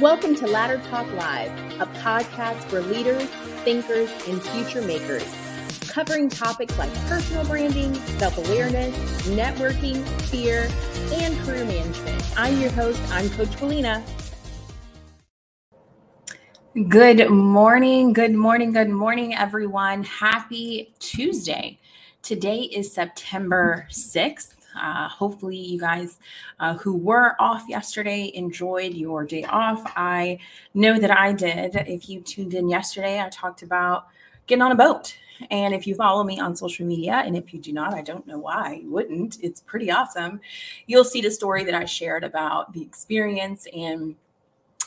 Welcome to Ladder Talk Live, a podcast for leaders, thinkers, and future makers, covering topics like personal branding, self awareness, networking, fear, and career management. I'm your host, I'm Coach Willena. Good morning, good morning, good morning, everyone. Happy Tuesday. Today is September 6th. Uh, hopefully, you guys uh, who were off yesterday enjoyed your day off. I know that I did. If you tuned in yesterday, I talked about getting on a boat. And if you follow me on social media, and if you do not, I don't know why you wouldn't, it's pretty awesome. You'll see the story that I shared about the experience and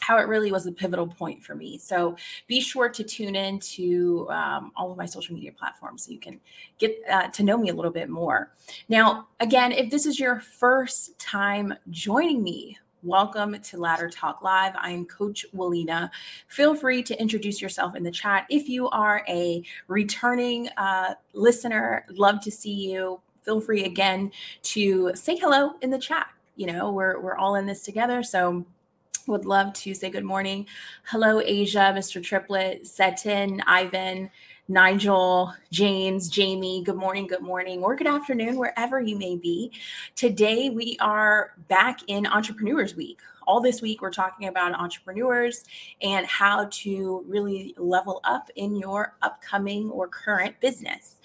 how it really was a pivotal point for me. So be sure to tune in to um, all of my social media platforms so you can get uh, to know me a little bit more. Now, again, if this is your first time joining me, Welcome to Ladder Talk Live. I'm Coach Willena. Feel free to introduce yourself in the chat. If you are a returning uh, listener, love to see you. Feel free again to say hello in the chat. You know, we're, we're all in this together. So would love to say good morning. Hello, Asia, Mr. Triplet, Setin, Ivan, Nigel, James, Jamie. Good morning, good morning, or good afternoon, wherever you may be. Today, we are back in Entrepreneurs Week. All this week, we're talking about entrepreneurs and how to really level up in your upcoming or current business.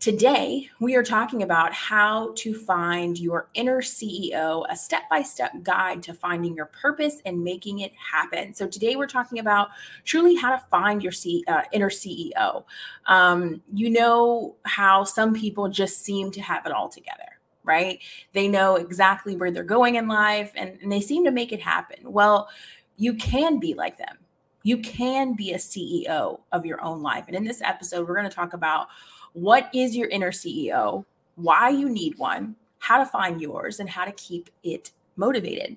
Today, we are talking about how to find your inner CEO, a step by step guide to finding your purpose and making it happen. So, today we're talking about truly how to find your C, uh, inner CEO. Um, you know how some people just seem to have it all together, right? They know exactly where they're going in life and, and they seem to make it happen. Well, you can be like them. You can be a CEO of your own life. And in this episode, we're going to talk about what is your inner CEO, why you need one, how to find yours, and how to keep it motivated,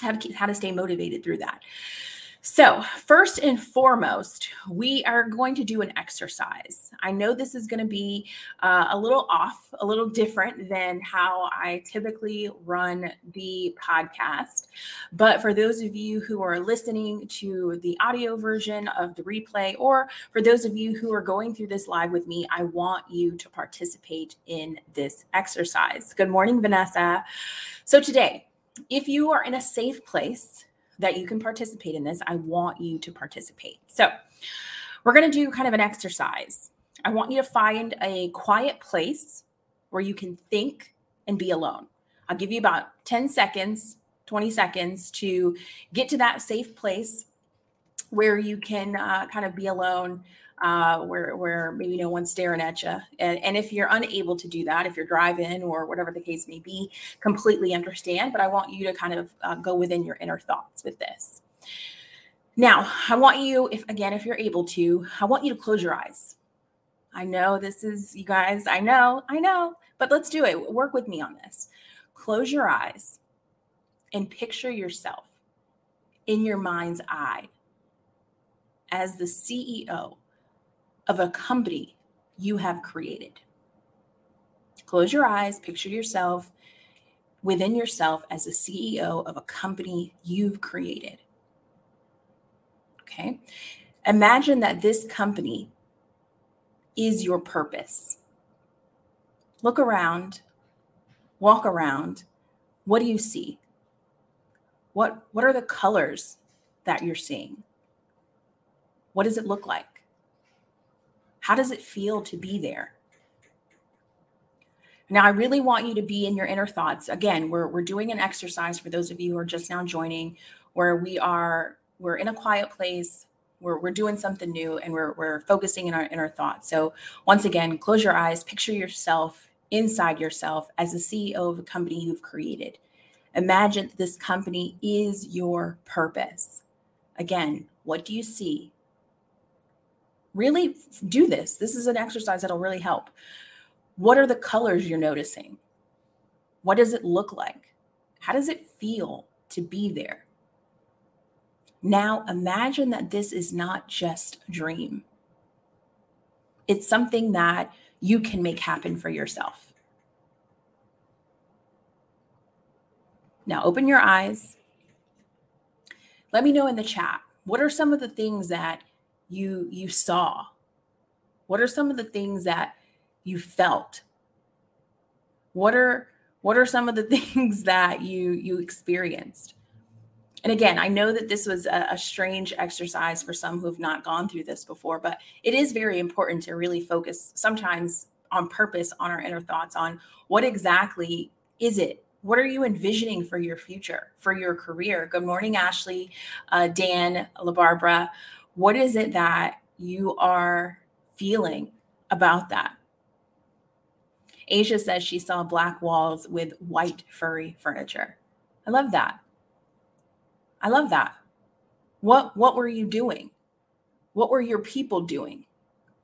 how to keep, how to stay motivated through that. So, first and foremost, we are going to do an exercise. I know this is going to be uh, a little off, a little different than how I typically run the podcast. But for those of you who are listening to the audio version of the replay, or for those of you who are going through this live with me, I want you to participate in this exercise. Good morning, Vanessa. So, today, if you are in a safe place, that you can participate in this. I want you to participate. So, we're going to do kind of an exercise. I want you to find a quiet place where you can think and be alone. I'll give you about 10 seconds, 20 seconds to get to that safe place where you can uh, kind of be alone, uh, where where maybe no one's staring at you. And, and if you're unable to do that, if you're driving or whatever the case may be, completely understand. But I want you to kind of uh, go within your inner thoughts with this. Now, I want you, if again, if you're able to, I want you to close your eyes. I know this is you guys. I know, I know, but let's do it. Work with me on this. Close your eyes and picture yourself in your mind's eye as the CEO of a company you have created. Close your eyes, picture yourself within yourself as the CEO of a company you've created. Okay. Imagine that this company is your purpose. Look around, walk around. What do you see? What, what are the colors that you're seeing? What does it look like? How does it feel to be there? Now, I really want you to be in your inner thoughts. Again, we're, we're doing an exercise for those of you who are just now joining, where we are we're in a quiet place, we're, we're doing something new, and we're, we're focusing in our inner thoughts. So, once again, close your eyes, picture yourself inside yourself as the CEO of a company you've created. Imagine this company is your purpose. Again, what do you see? Really do this. This is an exercise that'll really help. What are the colors you're noticing? What does it look like? How does it feel to be there? Now imagine that this is not just a dream. It's something that you can make happen for yourself. Now open your eyes. Let me know in the chat. What are some of the things that you you saw? What are some of the things that you felt? What are what are some of the things that you you experienced? And again, I know that this was a, a, strange exercise for some who have not gone through this before, but it is very important to really focus sometimes on purpose on our inner thoughts on what exactly is it? What are you envisioning for your future, for your career? Good morning, Ashley, uh, Dan, LaBarbara. What is it that you are feeling about that? Asia says she saw black walls with white furry furniture. I love that. I love that. What what were you doing? What were your people doing?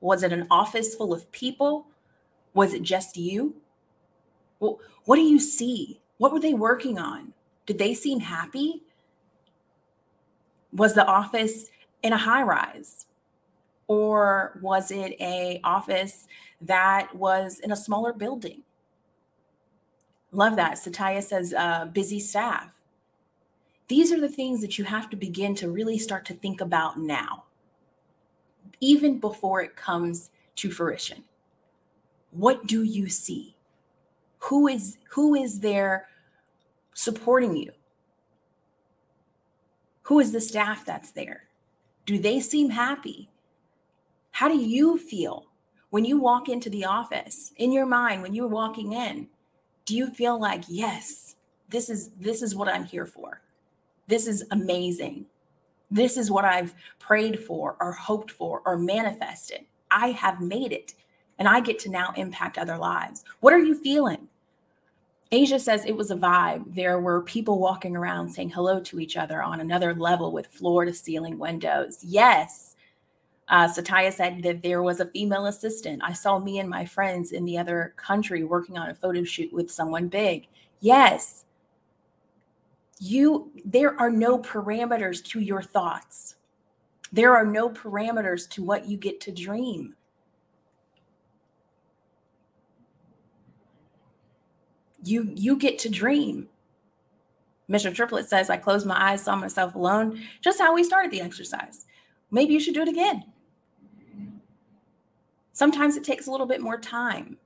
Was it an office full of people? Was it just you? Well, what do you see? What were they working on? Did they seem happy? Was the office in a high rise? Or was it a office that was in a smaller building? Love that. Satya says uh, busy staff. These are the things that you have to begin to really start to think about now, even before it comes to fruition. What do you see? Who is who is there supporting you? Who is the staff that's there? Do they seem happy? How do you feel when you walk into the office? In your mind when you're walking in, do you feel like, "Yes, this is this is what I'm here for." This is amazing. This is what I've prayed for or hoped for or manifested. I have made it and I get to now impact other lives. What are you feeling? Asia says it was a vibe. There were people walking around saying hello to each other on another level with floor to ceiling windows. Yes. Uh, Satya said that there was a female assistant. I saw me and my friends in the other country working on a photo shoot with someone big. Yes you there are no parameters to your thoughts there are no parameters to what you get to dream you you get to dream mr triplet says i closed my eyes saw myself alone just how we started the exercise maybe you should do it again sometimes it takes a little bit more time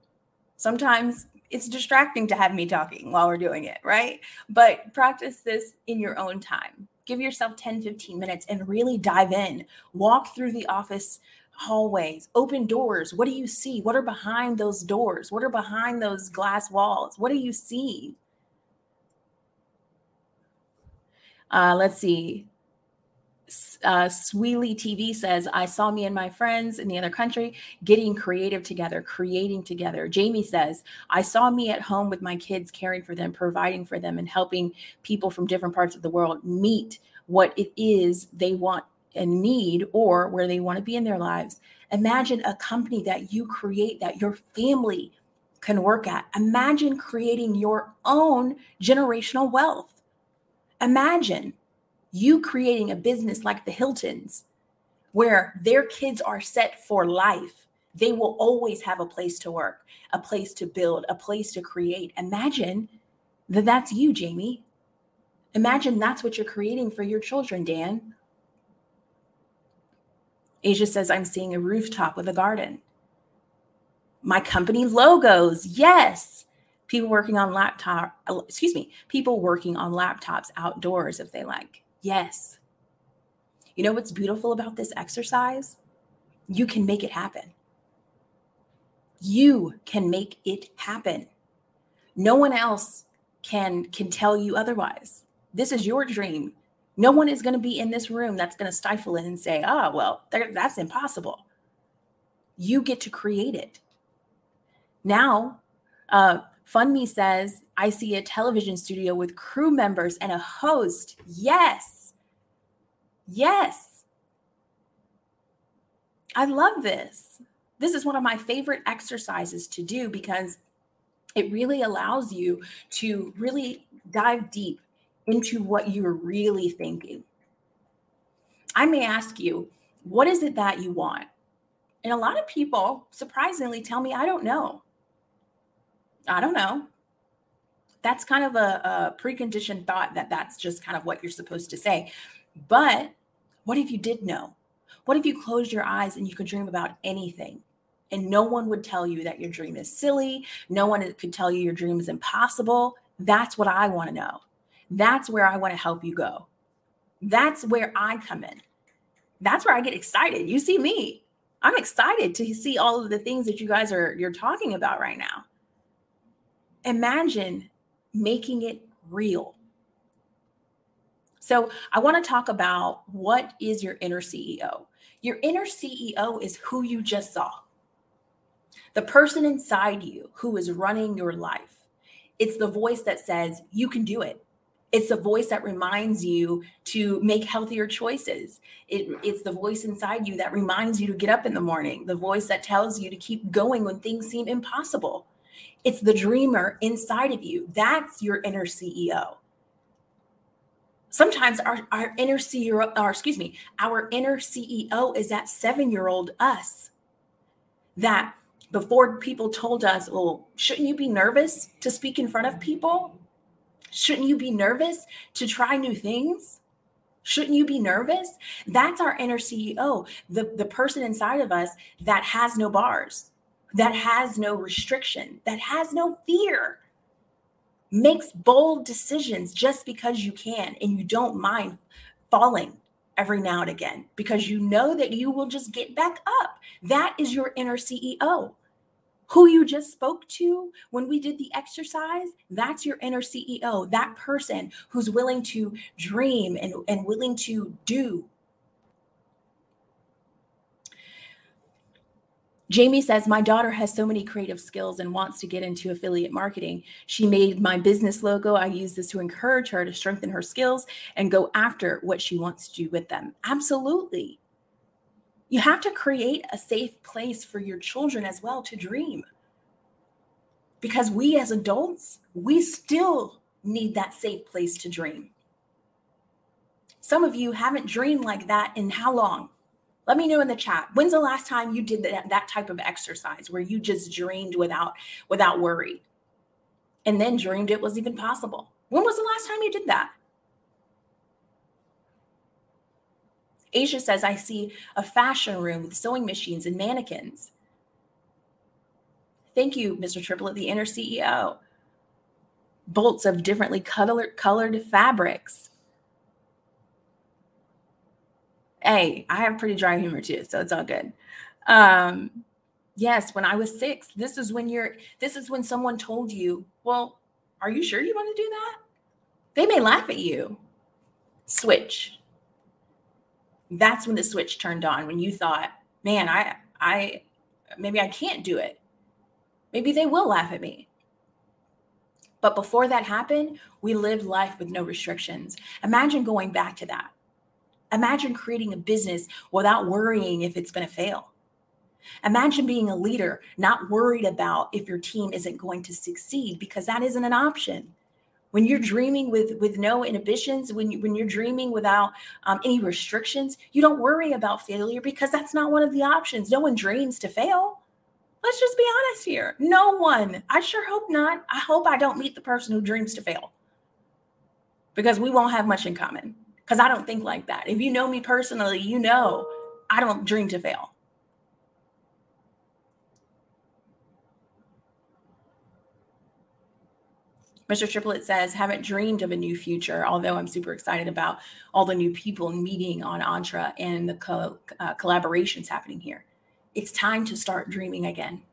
sometimes it's distracting to have me talking while we're doing it, right? But practice this in your own time. Give yourself 10, 15 minutes and really dive in. Walk through the office hallways, open doors. What do you see? What are behind those doors? What are behind those glass walls? What do you see? Uh, let's see uh, Sweely TV says, I saw me and my friends in the other country getting creative together, creating together. Jamie says, I saw me at home with my kids, caring for them, providing for them, and helping people from different parts of the world meet what it is they want and need or where they want to be in their lives. Imagine a company that you create that your family can work at. Imagine creating your own generational wealth. Imagine you creating a business like the Hiltons, where their kids are set for life. They will always have a place to work, a place to build, a place to create. Imagine that that's you, Jamie. Imagine that's what you're creating for your children, Dan. Asia says, I'm seeing a rooftop with a garden. My company logos, yes. People working on laptop, excuse me, people working on laptops outdoors if they like. Yes. You know what's beautiful about this exercise? You can make it happen. You can make it happen. No one else can can tell you otherwise. This is your dream. No one is going to be in this room that's going to stifle it and say, "Ah, oh, well, that's impossible." You get to create it. Now, uh, Funme says, I see a television studio with crew members and a host. Yes. Yes. I love this. This is one of my favorite exercises to do because it really allows you to really dive deep into what you're really thinking. I may ask you, what is it that you want? And a lot of people surprisingly tell me, I don't know. I don't know. That's kind of a, a preconditioned thought that that's just kind of what you're supposed to say. But what if you did know? What if you closed your eyes and you could dream about anything? And no one would tell you that your dream is silly. No one could tell you your dream is impossible. That's what I want to know. That's where I want to help you go. That's where I come in. That's where I get excited. You see me. I'm excited to see all of the things that you guys are you're talking about right now. Imagine making it real. So, I want to talk about what is your inner CEO? Your inner CEO is who you just saw. The person inside you who is running your life. It's the voice that says, You can do it. It's the voice that reminds you to make healthier choices. It, it's the voice inside you that reminds you to get up in the morning, the voice that tells you to keep going when things seem impossible. It's the dreamer inside of you. That's your inner CEO. Sometimes our, our inner CEO, or excuse me, our inner CEO is that seven year old us that before people told us, well, shouldn't you be nervous to speak in front of people? Shouldn't you be nervous to try new things? Shouldn't you be nervous? That's our inner CEO, the, the person inside of us that has no bars, that has no restriction, that has no fear, makes bold decisions just because you can and you don't mind falling every now and again because you know that you will just get back up. That is your inner CEO who you just spoke to when we did the exercise, that's your inner CEO, that person who's willing to dream and, and willing to do. Jamie says, My daughter has so many creative skills and wants to get into affiliate marketing. She made my business logo. I use this to encourage her to strengthen her skills and go after what she wants to do with them. Absolutely. You have to create a safe place for your children as well to dream. Because we as adults, we still need that safe place to dream. Some of you haven't dreamed like that in how long? Let me know in the chat. When's the last time you did that, that type of exercise where you just dreamed without without worry? And then dreamed it was even possible. When was the last time you did that? Asia says, I see a fashion room with sewing machines and mannequins. Thank you, Mr. Triplet, the inner CEO. Bolts of differently colored, colored fabrics. Hey, I have pretty dry humor too, so it's all good. Um, yes, when I was six, this is when you're, this is when someone told you, well, are you sure you want to do that? They may laugh at you. Switch that's when the switch turned on when you thought man i i maybe i can't do it. Maybe they will laugh at me. But before that happened we lived life with no restrictions. Imagine going back to that. Imagine creating a business without worrying if it's going to fail. Imagine being a leader not worried about if your team isn't going to succeed because that isn't an option when you're dreaming with with no inhibitions when you when you're dreaming without um, any restrictions you don't worry about failure because that's not one of the options. No one dreams to fail. Let's just be honest here. No one. I sure hope not. I hope i don't meet the person who dreams to fail. Because we won't have much in common. Because i don't think like that. If you know me personally you know i don't dream to fail Mr. Triplet says, haven't dreamed of a new future, although I'm super excited about all the new people meeting on Entre and the co- uh, collaborations happening here. It's time to start dreaming again.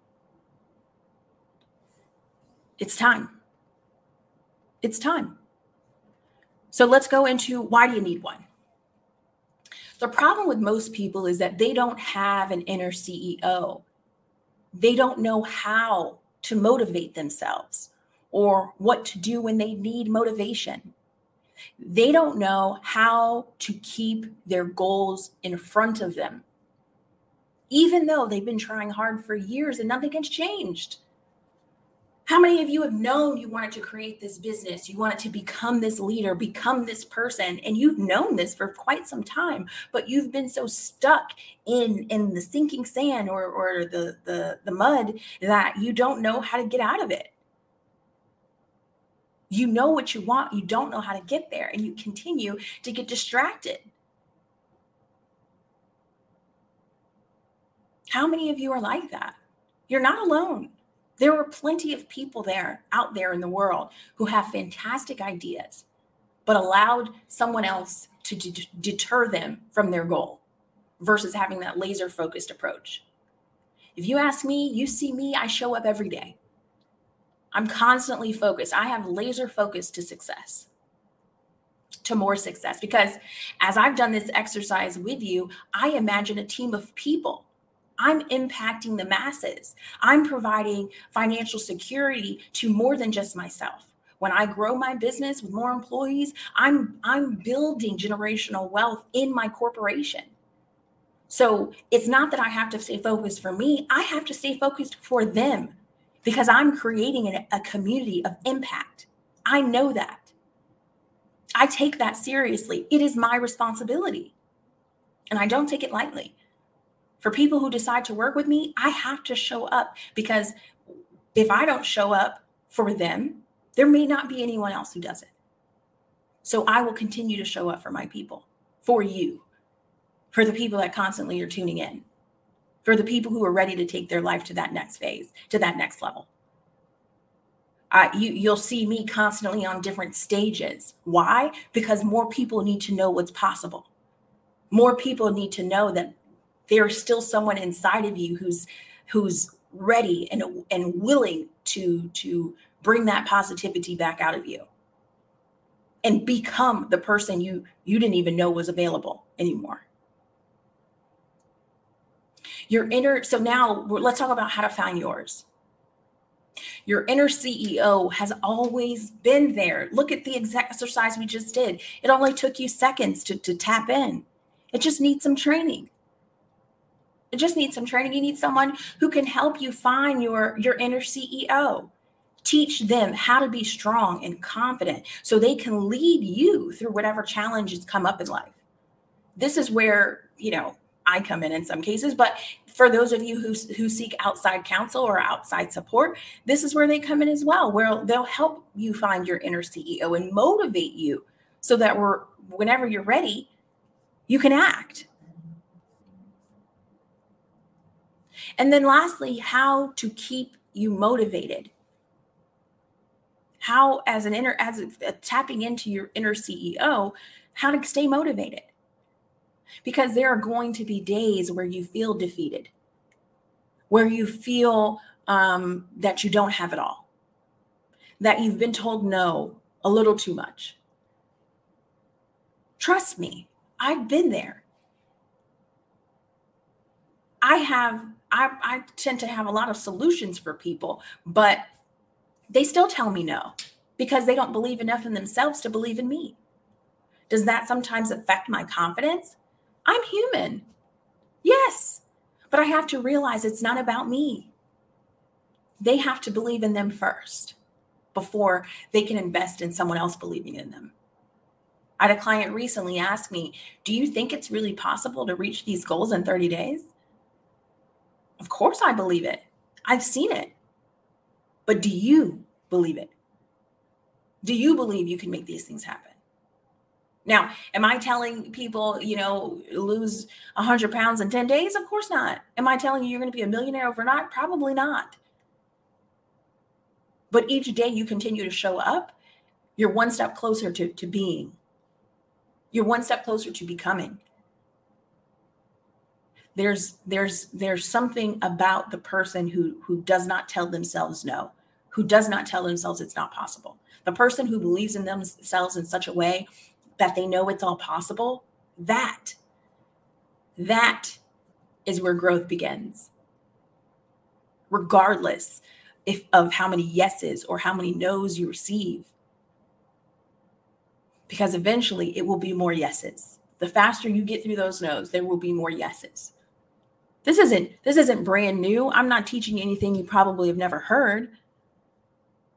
It's time. It's time. So let's go into why do you need one? The problem with most people is that they don't have an inner CEO. They don't know how to motivate themselves or what to do when they need motivation. They don't know how to keep their goals in front of them, even though they've been trying hard for years and nothing has changed. How many of you have known you wanted to create this business? You wanted to become this leader, become this person, and you've known this for quite some time, but you've been so stuck in in the sinking sand or or the the the mud that you don't know how to get out of it You know what you want, you don't know how to get there, and you continue to get distracted. How many of you are like that? You're not alone. There are plenty of people there out there in the world who have fantastic ideas, but allowed someone else to d- deter them from their goal versus having that laser focused approach. If you ask me, you see me, I show up every day. I'm constantly focused. I have laser focus to success, to more success. Because as I've done this exercise with you, I imagine a team of people. I'm impacting the masses. I'm providing financial security to more than just myself. When I grow my business with more employees, I'm I'm building generational wealth in my corporation. So it's not that I have to stay focused for me, I have to stay focused for them because I'm creating a, a community of impact. I know that. I take that seriously. It is my responsibility. And I don't take it lightly. For people who decide to work with me, I have to show up because if I don't show up for them, there may not be anyone else who does it. So I will continue to show up for my people, for you for the people that constantly are tuning in, for the people who are ready to take their life to that next phase, to that next level. Uh, you, you'll see me constantly on different stages. Why? Because more people need to know what's possible. More people need to know that there's still someone inside of you who's who's ready and and willing to to bring that positivity back out of you and become the person you you didn't even know was available anymore your inner, so now let's talk about how to find yours. Your inner CEO has always been there. Look at the exercise we just did. It only took you seconds to, to tap in. It just needs some training. It just needs some training. You need someone who can help you find your, your inner CEO. Teach them how to be strong and confident so they can lead you through whatever challenges come up in life. This is where, you know, I come in in some cases, but for those of you who, who seek outside counsel or outside support, this is where they come in as well, where they'll help you find your inner CEO and motivate you so that we're whenever you're ready, you can act. And then lastly, how to keep you motivated. How as an inner as a, tapping into your inner CEO, how to stay motivated because there are going to be days where you feel defeated, where you feel um, that you don't have it all, that you've been told no a little too much. Trust me, I've been there. I have, I, I tend to have a lot of solutions for people, but they still tell me no because they don't believe enough in themselves to believe in me. Does that sometimes affect my confidence? I'm human. Yes. But I have to realize it's not about me. They have to believe in them first before they can invest in someone else believing in them. I had a client recently ask me, Do you think it's really possible to reach these goals in 30 days? Of course, I believe it. I've seen it. But do you believe it? Do you believe you can make these things happen? Now, am I telling people, you know, lose 100 pounds in 10 days? Of course not. Am I telling you you're going to be a millionaire overnight? Probably not. But each day you continue to show up, you're one step closer to, to being. You're one step closer to becoming. There's there's there's something about the person who who does not tell themselves no, who does not tell themselves it's not possible. The person who believes in themselves in such a way that they know it's all possible, that, that is where growth begins. Regardless if, of how many yeses or how many no's you receive. Because eventually it will be more yeses. The faster you get through those no's, there will be more yeses. This isn't this isn't brand new. I'm not teaching you anything you probably have never heard.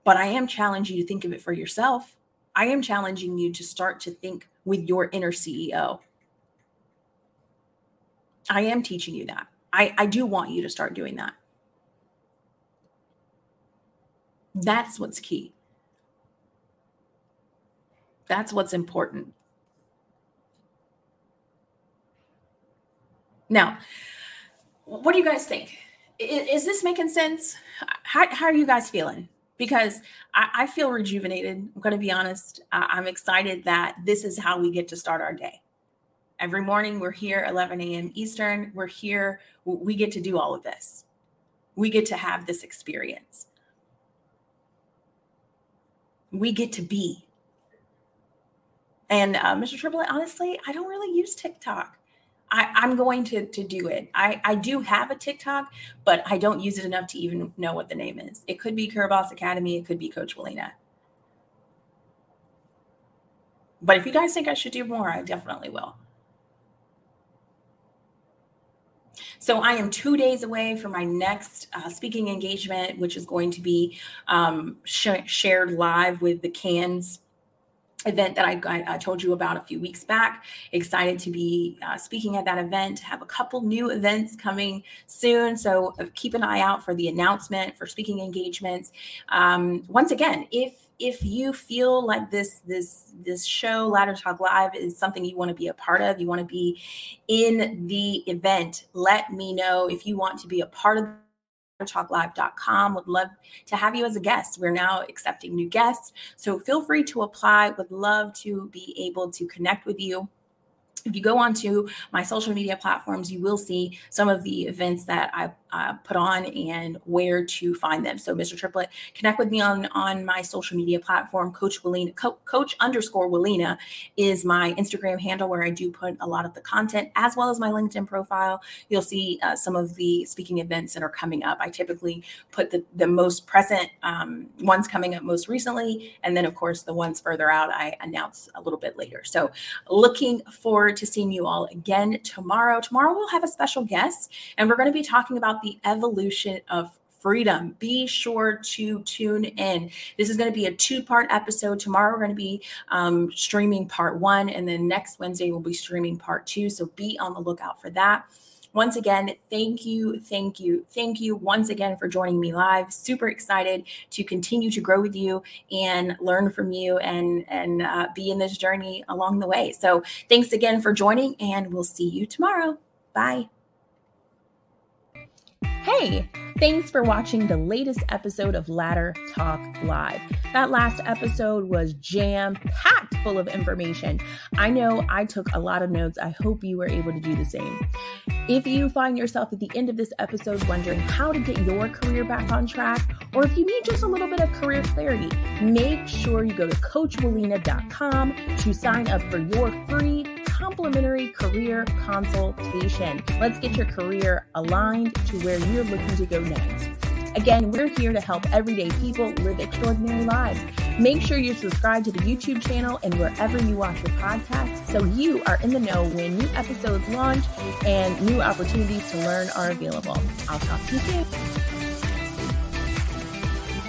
But I am challenging you to think of it for yourself. I am challenging you to start to think with your inner CEO. I am teaching you that. I, I do want you to start doing that. That's what's key. That's what's important. Now, what do you guys think? Is, is this making sense? How, how, are you guys feeling? Because I, I feel rejuvenated. I'm going to be honest. I'm excited that this is how we get to start our day. Every morning, we're here 11 a.m. Eastern. We're here. We get to do all of this. We get to have this experience. We get to be. And uh, Mr. Triplet, honestly, I don't really use TikTok. I, am going to to do it. I, I do have a TikTok, but I don't use it enough to even know what the name is. It could be Career Boss Academy. It could be Coach Willena. But if you guys think I should do more, I definitely will. So I am two days away from my next uh, speaking engagement, which is going to be um, sh- shared live with the CANS event that I, I, told you about a few weeks back. Excited to be uh, speaking at that event. Have a couple new events coming soon, so uh, keep an eye out for the announcement for speaking engagements. Um, once again, if if you feel like this this this show ladder talk live is something you want to be a part of you want to be in the event let me know if you want to be a part of talklive.com. Would love to have you as a guest. We're now accepting new guests. So feel free to apply. Would love to be able to connect with you if you go onto my social media platforms, you will see some of the events that I uh, put on and where to find them. So, Mr. Triplet, connect with me on on my social media platform. Coach Willena, Co- Coach underscore Willena is my Instagram handle where I do put a lot of the content, as well as my LinkedIn profile. You'll see uh, some of the speaking events that are coming up. I typically put the the most present um, ones coming up most recently, and then of course the ones further out I announce a little bit later. So, looking forward to seeing you all again tomorrow. Tomorrow, we'll have a special guest, and we're going to be talking about the evolution of freedom. Be sure to tune in. This is going to be a two part episode. Tomorrow, we're going to be um, streaming part one, and then next Wednesday, we'll be streaming part two. So be on the lookout for that. Once again, thank you, thank you, thank you once again for joining me live. Super excited to continue to grow with you and learn from you and and uh, be in this journey along the way. So thanks again for joining, and we'll see you tomorrow. Bye. Hey, thanks for watching the latest episode of Ladder Talk Live. That last episode was jam packed full of information. I know I took a lot of notes. I hope you were able to do the same. If you find yourself at the end of this episode wondering how to get your career back on track, or if you need just a little bit of career clarity, make sure you go to CoachWillena.com to sign up for your free complimentary career consultation. Let's get your career aligned to where you're looking to go next. Again, we're here to help everyday people live extraordinary lives. Make sure you're subscribed to the YouTube channel and wherever you watch your podcast so you are in the know when new episodes launch and new opportunities to learn are available. I'll talk to you soon.